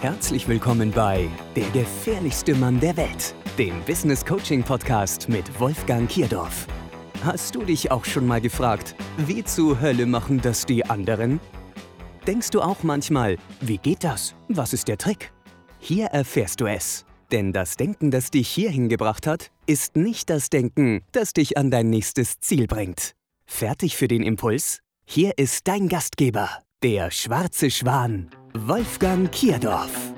Herzlich willkommen bei Der gefährlichste Mann der Welt, dem Business Coaching Podcast mit Wolfgang Kierdorf. Hast du dich auch schon mal gefragt, wie zur Hölle machen das die anderen? Denkst du auch manchmal, wie geht das? Was ist der Trick? Hier erfährst du es. Denn das Denken, das dich hierhin gebracht hat, ist nicht das Denken, das dich an dein nächstes Ziel bringt. Fertig für den Impuls? Hier ist dein Gastgeber, der schwarze Schwan, Wolfgang Kierdorf.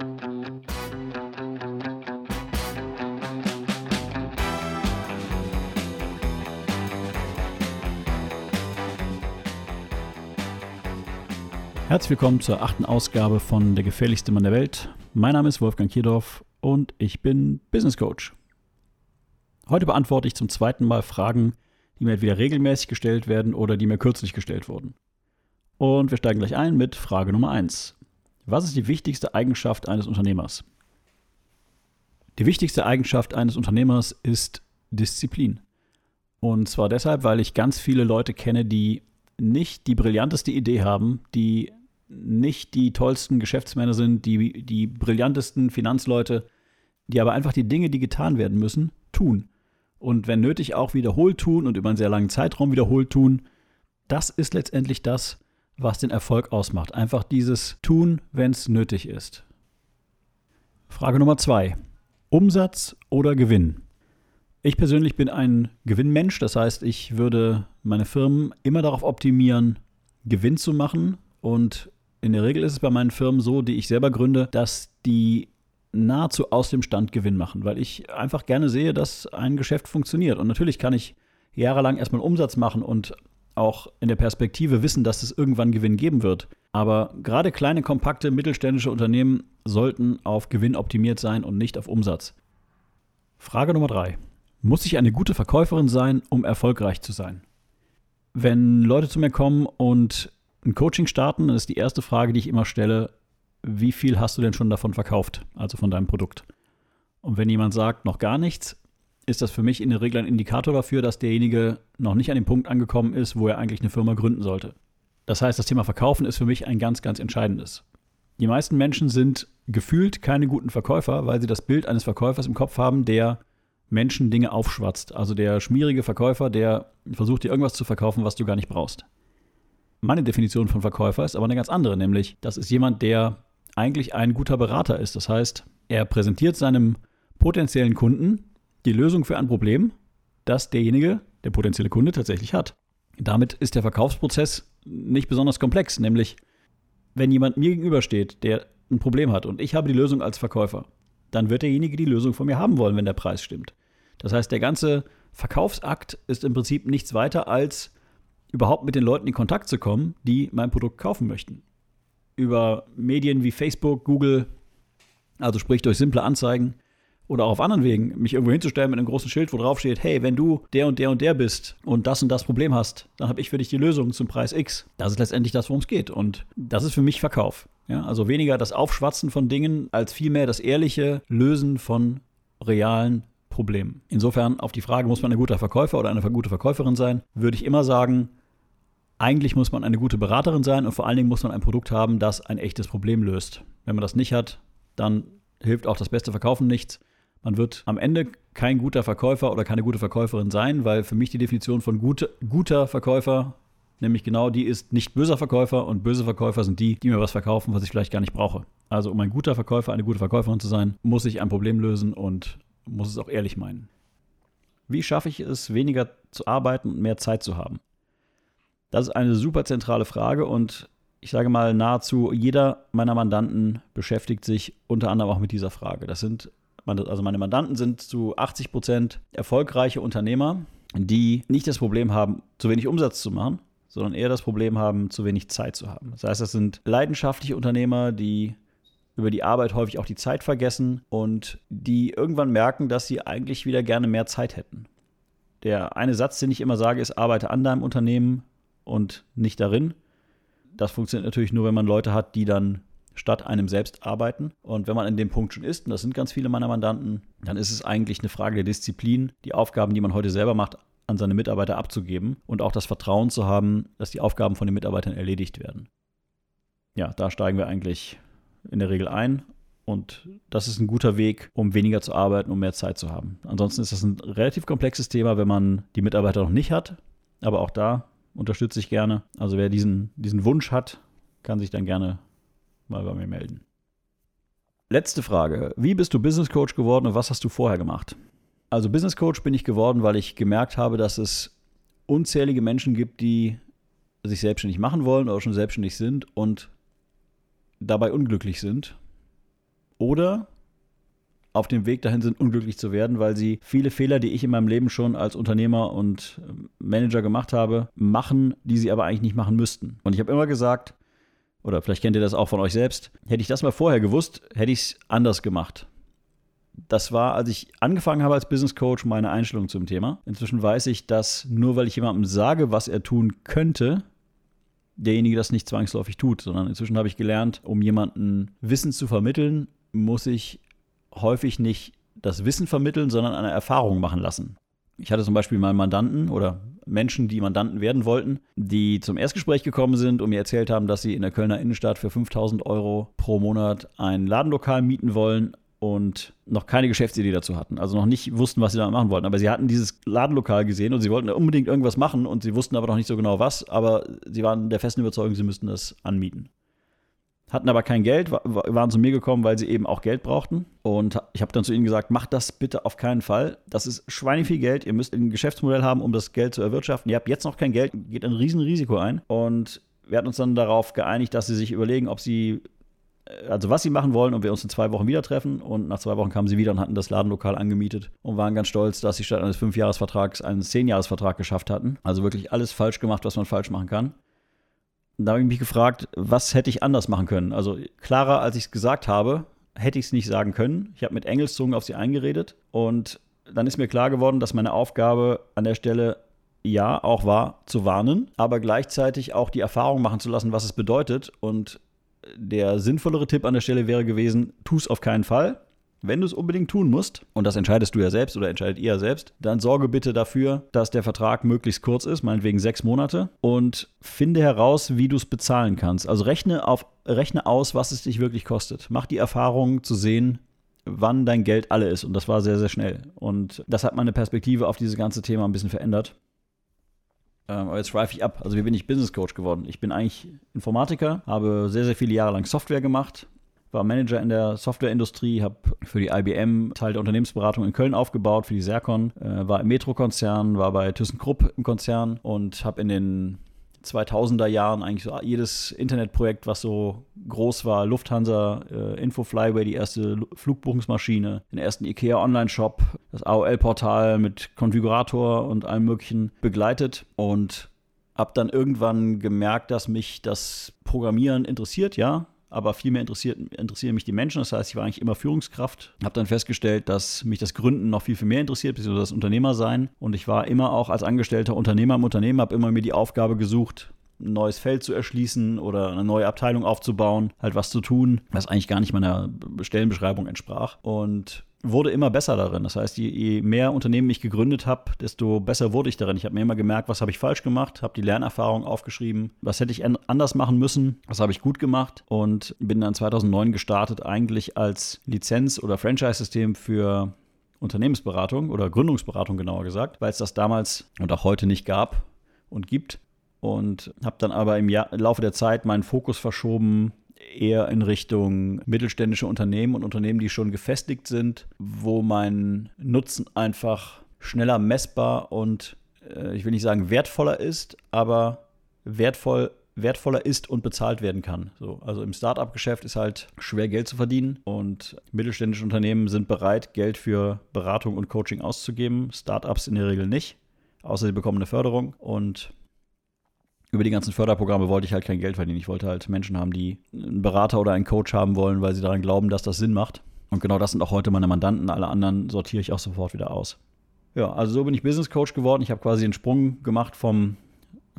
Herzlich willkommen zur achten Ausgabe von Der gefährlichste Mann der Welt. Mein Name ist Wolfgang Kierdorf und ich bin Business Coach. Heute beantworte ich zum zweiten Mal Fragen, die mir entweder regelmäßig gestellt werden oder die mir kürzlich gestellt wurden. Und wir steigen gleich ein mit Frage Nummer 1. Was ist die wichtigste Eigenschaft eines Unternehmers? Die wichtigste Eigenschaft eines Unternehmers ist Disziplin. Und zwar deshalb, weil ich ganz viele Leute kenne, die nicht die brillanteste Idee haben, die nicht die tollsten Geschäftsmänner sind, die, die brillantesten Finanzleute, die aber einfach die Dinge, die getan werden müssen, tun. Und wenn nötig auch wiederholt tun und über einen sehr langen Zeitraum wiederholt tun. Das ist letztendlich das, was den Erfolg ausmacht. Einfach dieses Tun, wenn es nötig ist. Frage Nummer zwei. Umsatz oder Gewinn? Ich persönlich bin ein Gewinnmensch, das heißt, ich würde meine Firmen immer darauf optimieren, Gewinn zu machen. Und in der Regel ist es bei meinen Firmen so, die ich selber gründe, dass die nahezu aus dem Stand Gewinn machen, weil ich einfach gerne sehe, dass ein Geschäft funktioniert. Und natürlich kann ich jahrelang erstmal Umsatz machen und auch in der Perspektive wissen, dass es irgendwann Gewinn geben wird. Aber gerade kleine, kompakte, mittelständische Unternehmen sollten auf Gewinn optimiert sein und nicht auf Umsatz. Frage Nummer drei. Muss ich eine gute Verkäuferin sein, um erfolgreich zu sein? Wenn Leute zu mir kommen und ein Coaching starten, dann ist die erste Frage, die ich immer stelle, wie viel hast du denn schon davon verkauft, also von deinem Produkt? Und wenn jemand sagt, noch gar nichts, ist das für mich in der Regel ein Indikator dafür, dass derjenige noch nicht an dem Punkt angekommen ist, wo er eigentlich eine Firma gründen sollte. Das heißt, das Thema Verkaufen ist für mich ein ganz, ganz entscheidendes. Die meisten Menschen sind gefühlt keine guten Verkäufer, weil sie das Bild eines Verkäufers im Kopf haben, der Menschen Dinge aufschwatzt. Also der schmierige Verkäufer, der versucht dir irgendwas zu verkaufen, was du gar nicht brauchst. Meine Definition von Verkäufer ist aber eine ganz andere, nämlich das ist jemand, der eigentlich ein guter Berater ist. Das heißt, er präsentiert seinem potenziellen Kunden die Lösung für ein Problem, das derjenige, der potenzielle Kunde, tatsächlich hat. Damit ist der Verkaufsprozess nicht besonders komplex, nämlich wenn jemand mir gegenübersteht, der ein Problem hat und ich habe die Lösung als Verkäufer, dann wird derjenige die Lösung von mir haben wollen, wenn der Preis stimmt. Das heißt, der ganze Verkaufsakt ist im Prinzip nichts weiter als überhaupt mit den Leuten in Kontakt zu kommen, die mein Produkt kaufen möchten. Über Medien wie Facebook, Google, also sprich durch simple Anzeigen, oder auch auf anderen Wegen, mich irgendwo hinzustellen mit einem großen Schild, wo drauf steht, hey, wenn du der und der und der bist und das und das Problem hast, dann habe ich für dich die Lösung zum Preis X. Das ist letztendlich das, worum es geht. Und das ist für mich Verkauf. Ja, also weniger das Aufschwatzen von Dingen, als vielmehr das ehrliche Lösen von realen Problemen. Insofern auf die Frage, muss man ein guter Verkäufer oder eine gute Verkäuferin sein, würde ich immer sagen, eigentlich muss man eine gute Beraterin sein und vor allen Dingen muss man ein Produkt haben, das ein echtes Problem löst. Wenn man das nicht hat, dann hilft auch das beste Verkaufen nichts. Man wird am Ende kein guter Verkäufer oder keine gute Verkäuferin sein, weil für mich die Definition von gut, guter Verkäufer nämlich genau die ist nicht böser Verkäufer und böse Verkäufer sind die, die mir was verkaufen, was ich vielleicht gar nicht brauche. Also um ein guter Verkäufer, eine gute Verkäuferin zu sein, muss ich ein Problem lösen und muss es auch ehrlich meinen. Wie schaffe ich es, weniger zu arbeiten und mehr Zeit zu haben? Das ist eine super zentrale Frage und ich sage mal, nahezu jeder meiner Mandanten beschäftigt sich unter anderem auch mit dieser Frage. Das sind also meine Mandanten sind zu 80 Prozent erfolgreiche Unternehmer, die nicht das Problem haben, zu wenig Umsatz zu machen, sondern eher das Problem haben, zu wenig Zeit zu haben. Das heißt, das sind leidenschaftliche Unternehmer, die über die Arbeit häufig auch die Zeit vergessen und die irgendwann merken, dass sie eigentlich wieder gerne mehr Zeit hätten. Der eine Satz, den ich immer sage, ist, arbeite an deinem Unternehmen und nicht darin. Das funktioniert natürlich nur, wenn man Leute hat, die dann statt einem selbst arbeiten. Und wenn man in dem Punkt schon ist, und das sind ganz viele meiner Mandanten, dann ist es eigentlich eine Frage der Disziplin, die Aufgaben, die man heute selber macht, an seine Mitarbeiter abzugeben und auch das Vertrauen zu haben, dass die Aufgaben von den Mitarbeitern erledigt werden. Ja, da steigen wir eigentlich in der Regel ein Und das ist ein guter Weg, um weniger zu arbeiten, um mehr Zeit zu haben. Ansonsten ist das ein relativ komplexes Thema, wenn man die Mitarbeiter noch nicht hat. Aber auch da unterstütze ich gerne. Also wer diesen, diesen Wunsch hat, kann sich dann gerne mal bei mir melden. Letzte Frage. Wie bist du Business Coach geworden und was hast du vorher gemacht? Also Business Coach bin ich geworden, weil ich gemerkt habe, dass es unzählige Menschen gibt, die sich selbstständig machen wollen oder schon selbstständig sind und dabei unglücklich sind oder auf dem Weg dahin sind, unglücklich zu werden, weil sie viele Fehler, die ich in meinem Leben schon als Unternehmer und Manager gemacht habe, machen, die sie aber eigentlich nicht machen müssten. Und ich habe immer gesagt, oder vielleicht kennt ihr das auch von euch selbst, hätte ich das mal vorher gewusst, hätte ich es anders gemacht. Das war, als ich angefangen habe als Business Coach, meine Einstellung zum Thema. Inzwischen weiß ich, dass nur weil ich jemandem sage, was er tun könnte, derjenige das nicht zwangsläufig tut, sondern inzwischen habe ich gelernt, um jemanden Wissen zu vermitteln, muss ich häufig nicht das Wissen vermitteln, sondern eine Erfahrung machen lassen. Ich hatte zum Beispiel mal Mandanten oder Menschen, die Mandanten werden wollten, die zum Erstgespräch gekommen sind und mir erzählt haben, dass sie in der Kölner Innenstadt für 5000 Euro pro Monat ein Ladenlokal mieten wollen und noch keine Geschäftsidee dazu hatten. Also noch nicht wussten, was sie da machen wollten. Aber sie hatten dieses Ladenlokal gesehen und sie wollten unbedingt irgendwas machen und sie wussten aber noch nicht so genau was. Aber sie waren der festen Überzeugung, sie müssten das anmieten hatten aber kein Geld, waren zu mir gekommen, weil sie eben auch Geld brauchten. Und ich habe dann zu ihnen gesagt, macht das bitte auf keinen Fall. Das ist schweineviel Geld. Ihr müsst ein Geschäftsmodell haben, um das Geld zu erwirtschaften. Ihr habt jetzt noch kein Geld, geht ein Riesenrisiko ein. Und wir hatten uns dann darauf geeinigt, dass sie sich überlegen, ob sie, äh, also was sie machen wollen und wir uns in zwei Wochen wieder treffen. Und nach zwei Wochen kamen sie wieder und hatten das Ladenlokal angemietet und waren ganz stolz, dass sie statt eines Fünfjahresvertrags einen Zehnjahresvertrag geschafft hatten. Also wirklich alles falsch gemacht, was man falsch machen kann da habe ich mich gefragt, was hätte ich anders machen können? Also klarer, als ich es gesagt habe, hätte ich es nicht sagen können. Ich habe mit Engelszungen auf sie eingeredet und dann ist mir klar geworden, dass meine Aufgabe an der Stelle ja auch war, zu warnen, aber gleichzeitig auch die Erfahrung machen zu lassen, was es bedeutet. Und der sinnvollere Tipp an der Stelle wäre gewesen, tu es auf keinen Fall. Wenn du es unbedingt tun musst, und das entscheidest du ja selbst oder entscheidet ihr ja selbst, dann sorge bitte dafür, dass der Vertrag möglichst kurz ist, meinetwegen sechs Monate, und finde heraus, wie du es bezahlen kannst. Also rechne, auf, rechne aus, was es dich wirklich kostet. Mach die Erfahrung zu sehen, wann dein Geld alle ist. Und das war sehr, sehr schnell. Und das hat meine Perspektive auf dieses ganze Thema ein bisschen verändert. Ähm, aber jetzt schweife ich ab. Also wie bin ich Business Coach geworden? Ich bin eigentlich Informatiker, habe sehr, sehr viele Jahre lang Software gemacht, war Manager in der Softwareindustrie, habe für die IBM Teil der Unternehmensberatung in Köln aufgebaut, für die Sercon, äh, war im Metro-Konzern, war bei ThyssenKrupp im Konzern und habe in den 2000er Jahren eigentlich so jedes Internetprojekt, was so groß war, Lufthansa, äh, Infoflyway, die erste Flugbuchungsmaschine, den ersten IKEA Online-Shop, das AOL-Portal mit Konfigurator und allem möglichen begleitet und habe dann irgendwann gemerkt, dass mich das Programmieren interessiert, ja, aber vielmehr interessiert, interessieren mich die Menschen. Das heißt, ich war eigentlich immer Führungskraft. Habe dann festgestellt, dass mich das Gründen noch viel, viel mehr interessiert, beziehungsweise das Unternehmer sein. Und ich war immer auch als angestellter Unternehmer im Unternehmen, habe immer mir die Aufgabe gesucht, ein neues Feld zu erschließen oder eine neue Abteilung aufzubauen, halt was zu tun, was eigentlich gar nicht meiner Stellenbeschreibung entsprach. Und wurde immer besser darin. Das heißt, je, je mehr Unternehmen ich gegründet habe, desto besser wurde ich darin. Ich habe mir immer gemerkt, was habe ich falsch gemacht, habe die Lernerfahrung aufgeschrieben, was hätte ich anders machen müssen, was habe ich gut gemacht und bin dann 2009 gestartet, eigentlich als Lizenz- oder Franchise-System für Unternehmensberatung oder Gründungsberatung genauer gesagt, weil es das damals und auch heute nicht gab und gibt. Und habe dann aber im Jahr, Laufe der Zeit meinen Fokus verschoben eher in Richtung mittelständische Unternehmen und Unternehmen, die schon gefestigt sind, wo mein Nutzen einfach schneller messbar und äh, ich will nicht sagen wertvoller ist, aber wertvoll wertvoller ist und bezahlt werden kann. So, also im Startup-Geschäft ist halt schwer Geld zu verdienen und mittelständische Unternehmen sind bereit, Geld für Beratung und Coaching auszugeben. Startups in der Regel nicht, außer sie bekommen eine Förderung und über die ganzen Förderprogramme wollte ich halt kein Geld verdienen. Ich wollte halt Menschen haben, die einen Berater oder einen Coach haben wollen, weil sie daran glauben, dass das Sinn macht. Und genau das sind auch heute meine Mandanten. Alle anderen sortiere ich auch sofort wieder aus. Ja, also so bin ich Business Coach geworden. Ich habe quasi den Sprung gemacht vom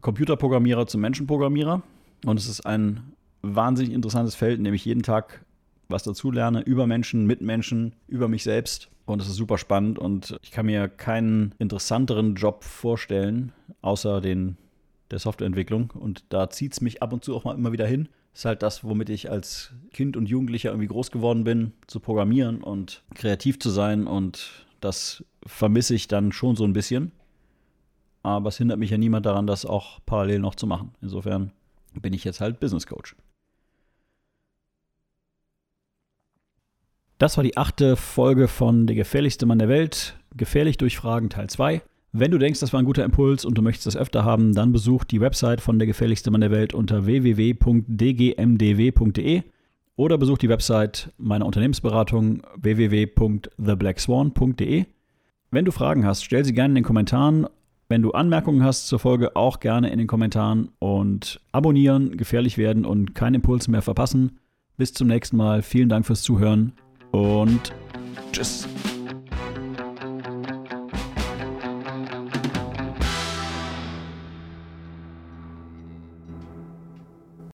Computerprogrammierer zum Menschenprogrammierer. Und es ist ein wahnsinnig interessantes Feld, in dem ich jeden Tag was dazu lerne, über Menschen, mit Menschen, über mich selbst. Und es ist super spannend und ich kann mir keinen interessanteren Job vorstellen, außer den der Softwareentwicklung. Und da zieht es mich ab und zu auch mal immer wieder hin. Ist halt das, womit ich als Kind und Jugendlicher irgendwie groß geworden bin, zu programmieren und kreativ zu sein. Und das vermisse ich dann schon so ein bisschen. Aber es hindert mich ja niemand daran, das auch parallel noch zu machen. Insofern bin ich jetzt halt Business Coach. Das war die achte Folge von Der gefährlichste Mann der Welt. Gefährlich durch Fragen Teil 2. Wenn du denkst, das war ein guter Impuls und du möchtest das öfter haben, dann besuch die Website von Der gefährlichste Mann der Welt unter www.dgmdw.de oder besuch die Website meiner Unternehmensberatung www.theblackswan.de. Wenn du Fragen hast, stell sie gerne in den Kommentaren. Wenn du Anmerkungen hast zur Folge, auch gerne in den Kommentaren und abonnieren, gefährlich werden und keinen Impuls mehr verpassen. Bis zum nächsten Mal. Vielen Dank fürs Zuhören und tschüss.